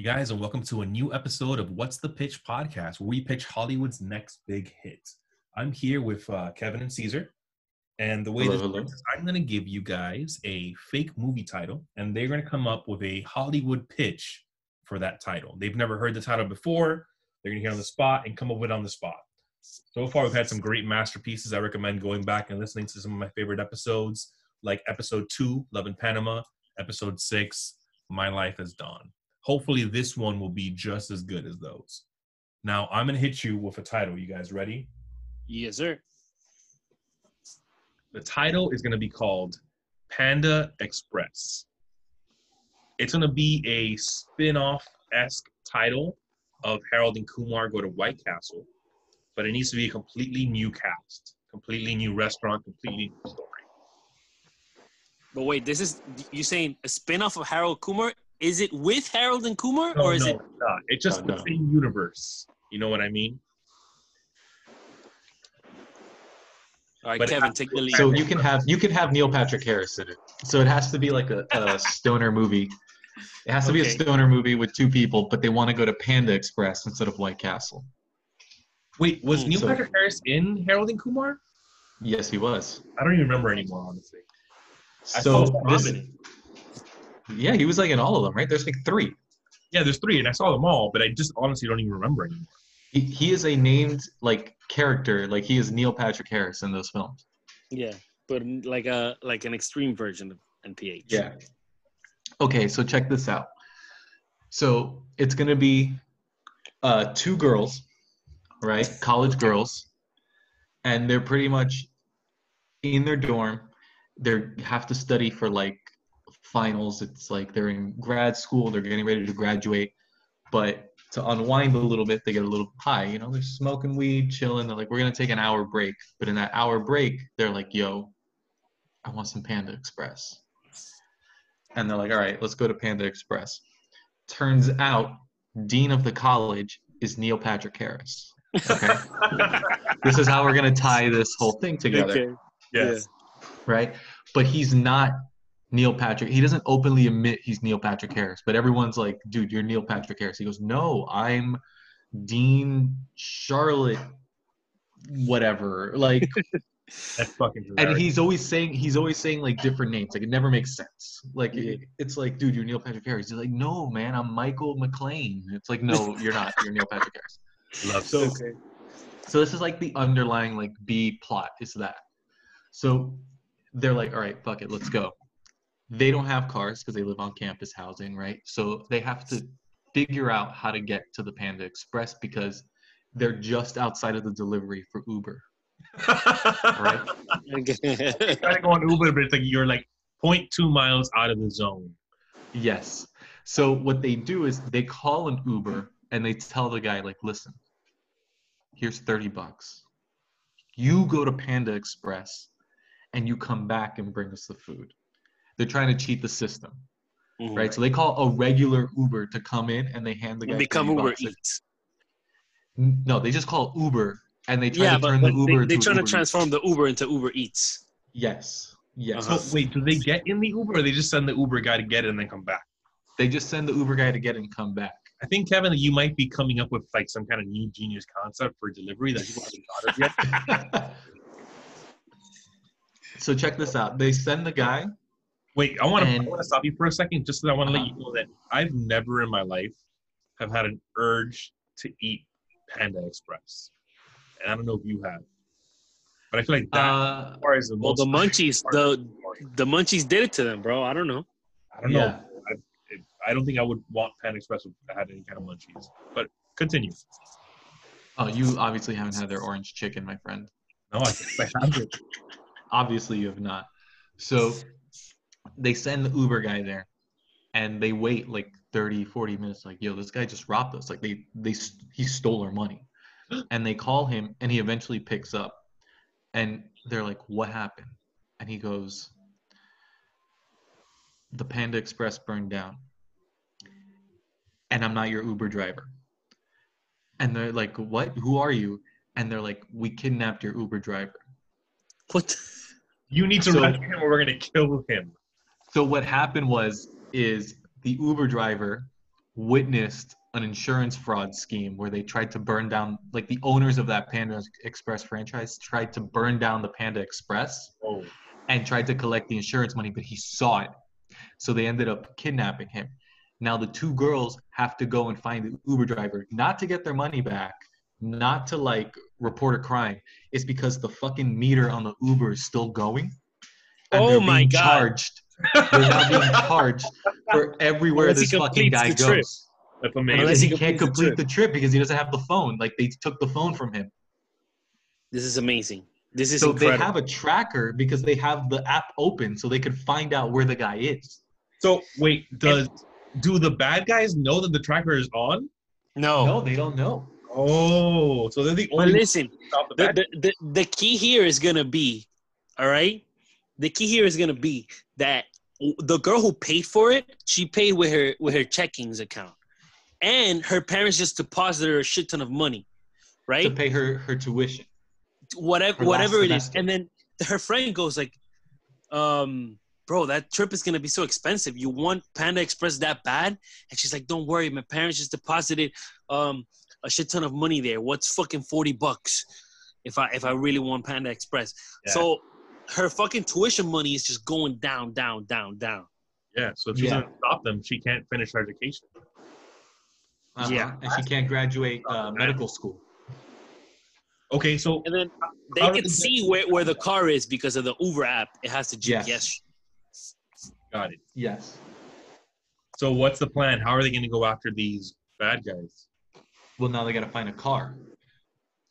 Hey guys, and welcome to a new episode of What's the Pitch podcast, where we pitch Hollywood's next big hit. I'm here with uh, Kevin and Caesar, and the way Hello, this hello. works is I'm going to give you guys a fake movie title, and they're going to come up with a Hollywood pitch for that title. They've never heard the title before. They're going to hear on the spot and come up with it on the spot. So far, we've had some great masterpieces. I recommend going back and listening to some of my favorite episodes, like episode two, Love in Panama, episode six, My Life as Dawn. Hopefully, this one will be just as good as those. Now, I'm going to hit you with a title. You guys ready? Yes, sir. The title is going to be called Panda Express. It's going to be a spin off esque title of Harold and Kumar Go to White Castle, but it needs to be a completely new cast, completely new restaurant, completely new story. But wait, this is you saying a spin-off of Harold Kumar? Is it with Harold and Kumar, or is no, it? it's not. It's just No, the no. same universe. You know what I mean? All right, but Kevin, take the lead. So you can have you can have Neil Patrick Harris in it. So it has to be like a, a stoner movie. It has to be a stoner movie with two people, but they want to go to Panda Express instead of White Castle. Wait, was Hmm, Neil so- Patrick Harris in Harold and Kumar? Yes, he was. I don't even remember anymore, honestly. I So saw this, Robin. Yeah, he was like in all of them, right? There's like three. Yeah, there's three, and I saw them all, but I just honestly don't even remember anymore. He, he is a named like character, like he is Neil Patrick Harris in those films. yeah, but like a like an extreme version of NPH. Yeah. Okay, so check this out. So it's gonna be uh, two girls, right? College girls, and they're pretty much in their dorm. They have to study for like finals. It's like they're in grad school. They're getting ready to graduate, but to unwind a little bit, they get a little high. You know, they're smoking weed, chilling. They're like, we're gonna take an hour break. But in that hour break, they're like, yo, I want some Panda Express and they're like, all right, let's go to Panda Express. Turns out, dean of the college is Neil Patrick Harris. Okay, this is how we're gonna tie this whole thing together, Okay. Yes. right? But he's not Neil Patrick. He doesn't openly admit he's Neil Patrick Harris, but everyone's like, dude, you're Neil Patrick Harris. He goes, no, I'm Dean Charlotte, whatever. Like, That's fucking and he's always saying he's always saying like different names like it never makes sense like it, it's like dude you're neil patrick harris he's like no man i'm michael mclean it's like no you're not you're neil patrick harris Love so Okay. so this is like the underlying like b plot is that so they're like all right fuck it let's go they don't have cars because they live on campus housing right so they have to figure out how to get to the panda express because they're mm. just outside of the delivery for uber right Okay. trying to go on Uber, but it's like you're like 0.2 miles out of the zone. Yes. So what they do is they call an Uber and they tell the guy like, "Listen, here's 30 bucks. You go to Panda Express and you come back and bring us the food." They're trying to cheat the system, Mhm. right? So they call a regular Uber to come in and they hand the guy And become Uber bucks. Eats. No, they just call Uber and they try Yeah, to but, turn but the Uber they, into they trying to Uber Eats. transform the Uber into Uber Eats. Yes. Yes. Uh-huh. So wait, do they get in the Uber or they just send the Uber guy to get it and then come back? They just send the Uber guy to get it and come back. I think Kevin, you might be coming up with like some kind of new genius concept for delivery that people haven't thought of yet. so check this out. They send the guy Wait, I want to I want to stop you for a second, just because I want to let Uh-huh. you know that I've never in my life have had an urge to eat Panda Express, and I don't know if you have, but I feel like that uh, far is the Well, the munchies, the the munchies did it to them, bro. I don't know. I don't know. I, I don't think I would want Panda Express if I had any kind of munchies. But continue. Oh, you obviously haven't had their orange chicken, my friend. No, I, I haven't. Obviously, you have not. So they send the Uber guy there and they wait like 30, 40 minutes, like, yo, this guy just robbed us. Like, they, they, he stole our money. And they call him and he eventually picks up. And they're like, what happened? And he goes, the Panda Express burned down. And I'm not your Uber driver. And they're like, what? Who are you? And they're like, we kidnapped your Uber driver. What? You need to So- rescue him, or we're gonna kill him. So what happened was is the Uber driver witnessed an insurance fraud scheme where they tried to burn down, like the owners of that Panda Express franchise tried to burn down the Panda Express Oh, and tried to collect the insurance money, but he saw it. So they ended up kidnapping him. Now the two girls have to go and find the Uber driver, not to get their money back, not to like report a crime. It's because the fucking meter on the Uber is still going. Oh they're my being God. Charged. They're now being charged for everywhere Unless he this fucking guy the trip. goes. that's Unless amazing. Because he he can't completes the complete trip. the trip because he doesn't have the phone. Like they took the phone from him. This is amazing. This is So incredible. they have a tracker because they have the app open so they could find out where the guy is. So wait, does do the bad guys know that the tracker is on? no. No, they don't know. Oh, so they're the only. But listen, ones to stop the the, the, the, the key here is gonna be, all right. The key here is gonna be that the girl who paid for it, she paid with her with her checkings account, and her parents just deposited her a shit ton of money, right? To pay her her tuition. Whatever her whatever it is, semester. and then her friend goes like, um. Bro, that trip is gonna be so expensive. You want Panda Express that bad? And she's like, "Don't worry, my parents just deposited um, a shit ton of money there. What's fucking forty bucks if I if I really want Panda Express?" Yeah. So her fucking tuition money is just going down, down, down, down. Yeah, so if she Yeah. gonna stop them, she can't finish her education. Uh-huh. Yeah. And she can't graduate uh, medical school. Okay, so And then they can see where, where the car is because of the Uber app. It has to GPS. Yes. got it. Yes. So what's the plan? How are they gonna go after these bad guys? Well, now they got to find a car.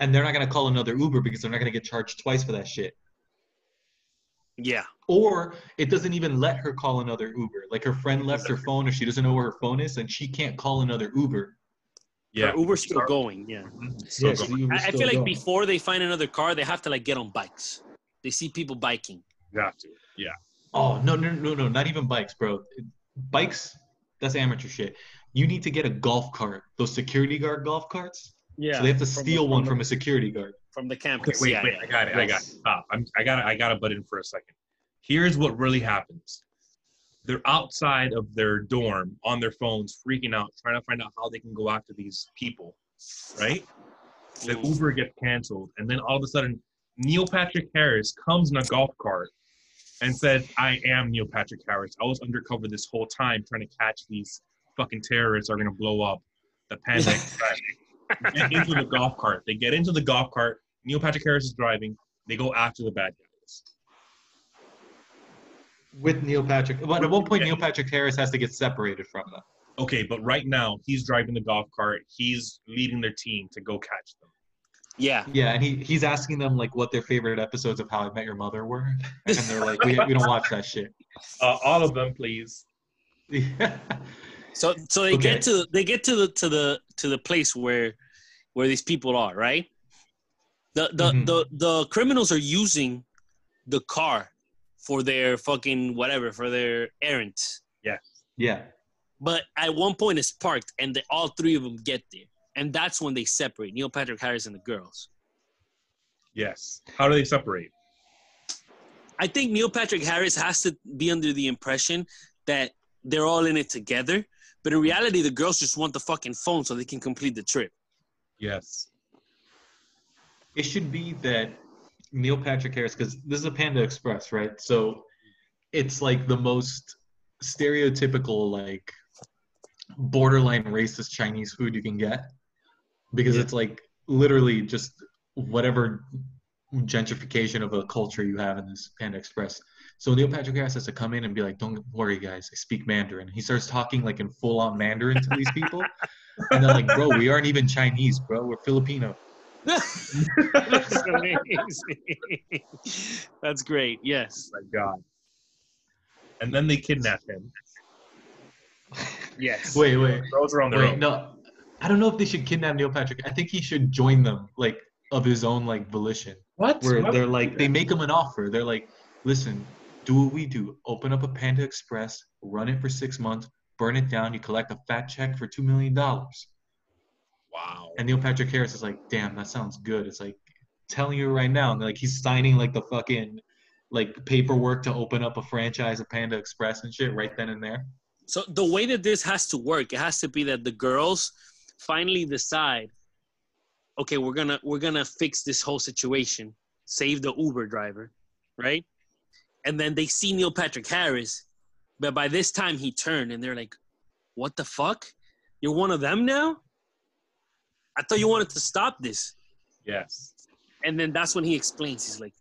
And they're not going to call another Uber because they're not going to get charged twice for that shit. Yeah. Or it doesn't even let her call another Uber. Like her friend left her phone or she doesn't know where her phone is and she can't call another Uber. Yeah, Her Uber's still going. Yeah. Mm-hmm. Still Yes, going. the I, I still feel like going. before they find another car, they have to like get on bikes. They see people biking. got to. Yeah, Oh, no, no, no, no, not even bikes, bro. Bikes, that's amateur shit. You need to get a golf cart, those security guard golf carts. Yeah. So they have to From the- steal one from from a security guard. From the Okay, campus. wait, yeah, wait. I got it. I got it. Stop. I'm, I got. I got to butt in for a second. Here's what really happens. They're outside of their dorm on their phones, freaking out, trying to find out how they can go after these people. Right? The. Uber gets canceled, and then all of a sudden, Neil Patrick Harris comes in a golf cart and says, "I am Neil Patrick Harris. I was undercover this whole time trying to catch these fucking terrorists. Are going to blow up the Express." get into the golf cart. They get into the golf cart. Neil Patrick Harris is driving. They go after the bad guys. With Neil Patrick. But at one point, Neil Patrick Harris has to get separated from them. Okay, but right now he's driving the golf cart. He's leading their team to go catch them. Yeah. Yeah, and he, he's asking them like what their favorite episodes of How I Met Your Mother were, and they're like, we, we don't watch that shit. Uh, all of them, please. So so they Okay. get to they get to the to the to the place where where these people are, right? The the Mhm. the, the criminals are using the car for their fucking whatever for their errands. yeah, Yeah. But at one point it's parked and they, all three of them get there. And that's when they separate Neil Patrick Harris and the girls. Yes. How do they separate? I think Neil Patrick Harris has to be under the impression that they're all in it together. But in reality, the girls just want the fucking phone so they can complete the trip. Yes. It should be that Neil Patrick Harris, because this is a Panda Express, right? So it's like the most stereotypical, like borderline racist Chinese food you can get, because Yeah. it's like literally just whatever gentrification of a culture you have in this Panda Express. So Neil Patrick Harris has to come in and be like, "Don't worry, guys, I speak Mandarin." He starts talking like in full on Mandarin to these people, and they're like, "Bro, we aren't even Chinese, bro. We're Filipino." That's amazing. That's great. Yes. Oh my God. And then they kidnap him. Yes. Wait, wait, Those are on their wait. own. No, I don't know if they should kidnap Neil Patrick. I think he should join them, like of his own like volition. What? Where Why they're like, they make him an offer. They're like, listen, do what we do. Open up a Panda Express, run it for six months, burn it down. You collect a fat check for two million dollars. Wow. And Neil Patrick Harris is like, damn, that sounds good. It's like telling you right now, and like he's signing like the fucking like paperwork to open up a franchise of Panda Express and shit right then and there. So the way that this has to work, it has to be that the girls finally decide, okay, we're gonna we're gonna fix this whole situation, save the Uber driver, right? And then they see Neil Patrick Harris, but by this time he turned and they're like, "What the fuck? You're one of them now? I thought you wanted to stop this." Yes. And then that's when he explains. He's like,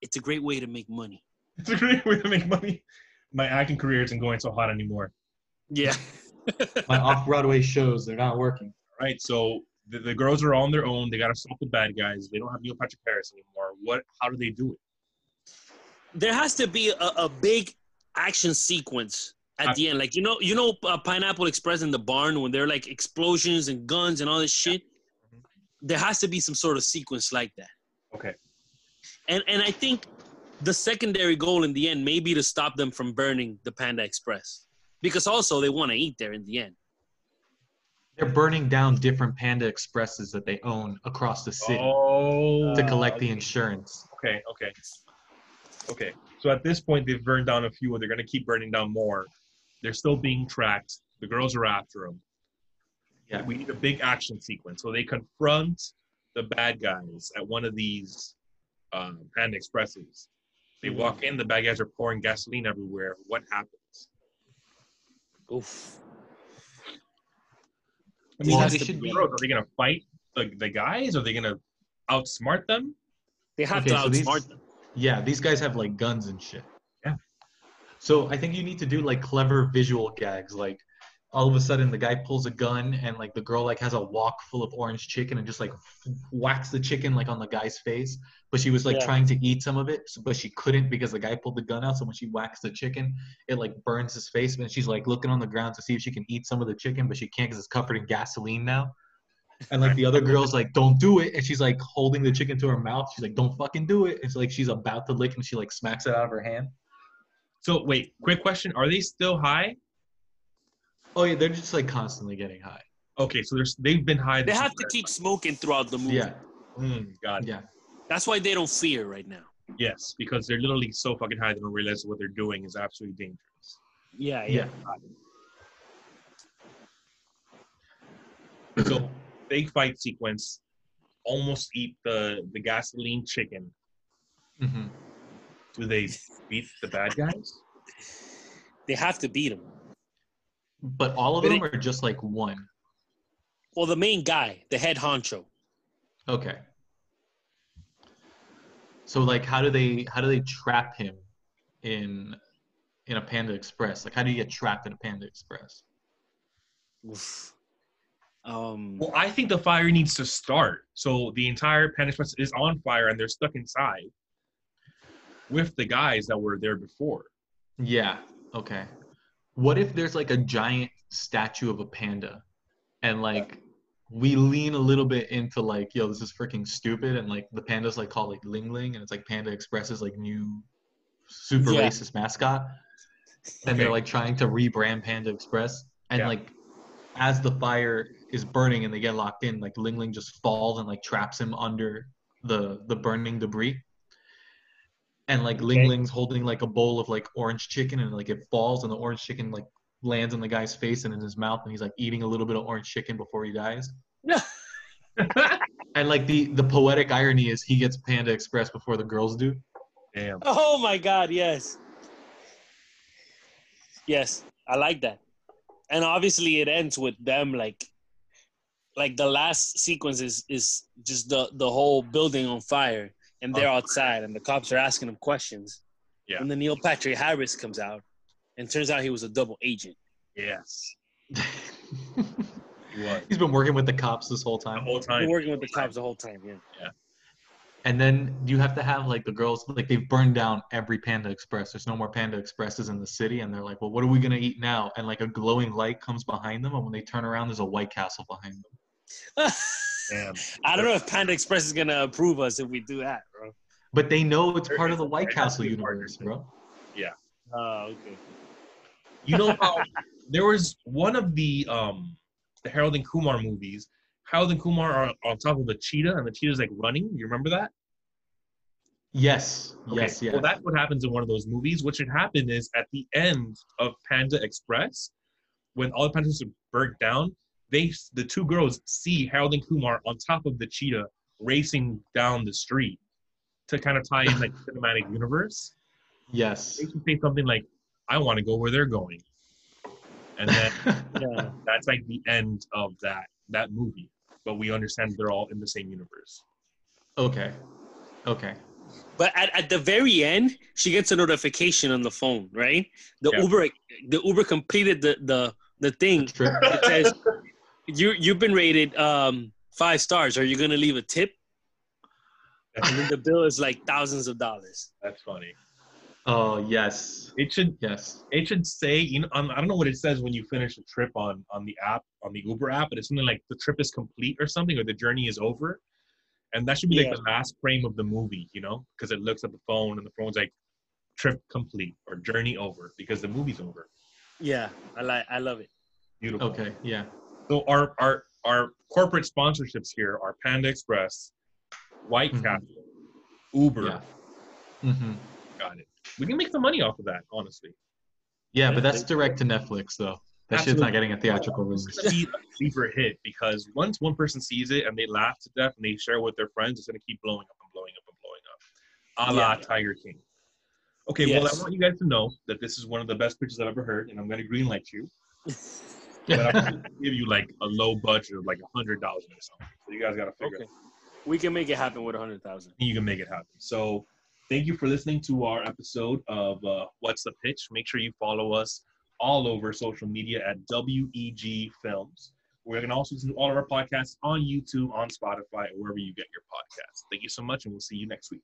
"It's a great way to make money." It's a great way to make money. My acting career isn't going so hot anymore. Yeah. My off Broadway shows, they're not working. Right. So the, the girls are on their own. They got to stop the bad guys. They don't have Neil Patrick Harris anymore. What? How do they do it? there has to be a, a big action sequence at I- the end. Like you know, you know, uh, Pineapple Express in the barn when they're like explosions and guns and all this shit. There has to be some sort of sequence like that. Okay. And and I think the secondary goal in the end may be to stop them from burning the Panda Express because also they want to eat there in the end. They're burning down different Panda Expresses that they own across the city Oh. to collect the insurance. Okay. Okay. Okay. So at this point, they've burned down a few, and they're going to keep burning down more. They're still being tracked. The girls are after them. Yeah. We need a big action sequence. So they confront the bad guys at one of these um, Panda Expresses. They walk in. The bad guys are pouring gasoline everywhere. What happens? Oof. I mean, Well, they should be- girls. Are they going to fight the, the guys? Are they going to outsmart them? They have Okay, to so these- outsmart them. Yeah, these guys have like guns and shit. So I think you need to do like clever visual gags, like all of a sudden the guy pulls a gun and like the girl like has a wok full of orange chicken and just like whacks the chicken like on the guy's face, but she was like Yeah. trying to eat some of it, but she couldn't because the guy pulled the gun out. So when she whacks the chicken, it like burns his face, and she's like looking on the ground to see if she can eat some of the chicken, but she can't because it's covered in gasoline now. And like the other girl's like, "Don't do it," and she's like holding the chicken to her mouth. She's like, "Don't fucking do it." It's like she's about to lick, and she like smacks it out of her hand. So wait, quick question: Are they still high? Oh yeah, they're just like constantly getting high. Okay, so there's they've been high. They have to keep time. smoking throughout the movie. Yeah, Mm, got it. yeah. That's why they don't fear right now. Yes, because they're literally so fucking high they don't realize what they're doing is absolutely dangerous. Yeah, Yeah. So big fight sequence, almost eat the the gasoline chicken. hmm Do they beat the bad guys? They have to beat them. But all of But them it- are just like one. Well, the main guy, the head honcho. Okay. So like, how do they how do they trap him in in a Panda Express? Like, how do you get trapped in a Panda Express? Oof. Um, Well, I think the fire needs to start. So the entire Panda Express is on fire and they're stuck inside with the guys that were there before. Yeah. Okay. What if there's like a giant statue of a panda, and like we lean a little bit into like, yo, this is freaking stupid, and like the panda's like called like Ling Ling, and it's like Panda Express's like new super Yeah. racist mascot, and they're like trying to rebrand Panda Express, and Yeah. like as the fire is burning and they get locked in, like Ling Ling just falls and like traps him under the the burning debris. And like Ling Ling's holding like a bowl of like orange chicken and like it falls and the orange chicken like lands on the guy's face and in his mouth and he's like eating a little bit of orange chicken before he dies. And like the the poetic irony is he gets Panda Express before the girls do. Damn. oh my God, yes. Yes, I like that. And obviously it ends with them like like the last sequence is is just the the whole building on fire and oh. they're Oh. outside and the cops are asking them questions. Yeah. And then Neil Patrick Harris comes out and turns out he was a double agent. Yes. He was. He's been working with the cops this whole The time. whole time. Been working with the cops the whole time, Yeah. yeah. And then you have to have like the girls like they've burned down every Panda Express. There's no more Panda Expresses in the city, and they're like, "Well, what are we gonna eat now?" And like a glowing light comes behind them, and when they turn around, there's a White Castle behind them. Damn. I don't know if Panda Express is gonna approve us if we do that, bro. But they know it's part of the White there has to Castle universe, partnership. bro. Oh, okay. You know how there was one of the um the Harold and Kumar movies. Harold and Kumar are on top of a cheetah, and the cheetah's like running. You remember that? Yes. Okay, Yes. Yes. Well, that's what happens in one of those movies. What should happen is at the end of Panda Express, when all the pandas are burnt down, they the two girls see Harold and Kumar on top of the cheetah racing down the street to kind of tie in like cinematic universe. yes. They should say something like, "I want to go where they're going," and then Yeah. that's like the end of that that movie. But we understand they're all in the same universe. okay. Okay. But at, at the very end, she gets a notification on the phone, right? The Yeah. Uber the Uber completed the the the thing. True. It says you you've been rated um five stars. Are you gonna leave a tip? And then the bill is like thousands of dollars. That's funny. Oh yes. It should Yes. it should say you know I don't know what it says when you finish a trip on on the app on the Uber app, but it's something like the trip is complete or something, or the journey is over, and that should be Yeah. like the last frame of the movie, you know, because it looks at the phone and the phone's like trip complete or journey over because the movie's over. Yeah, I like I love it. Beautiful. Okay. Yeah. So our our our corporate sponsorships here are Panda Express, White Mhm. Castle, Uber. Yeah. Mm-hmm. Got it. We can make some money off of that, honestly. Yeah, but that's direct to Netflix though. That shit's not getting a theatrical release. It's gonna be a sleeper hit because once one person sees it and they laugh to death and they share with their friends, it's gonna keep blowing up and blowing up and blowing up. A la Yeah. Tiger King. Okay, well I want you guys to know that this is one of the best pitches I've ever heard, and I'm gonna greenlight you. But I'm give you like a low budget of like a hundred dollars or something. So you guys gotta figure Okay. it out. We can make it happen with a hundred thousand. You can make it happen. So thank you for listening to our episode of uh, What's the Pitch. Make sure you follow us all over social media at WEG Films. We're going to also listen to all of our podcasts on YouTube, on Spotify, wherever you get your podcasts. Thank you so much, and we'll see you next week.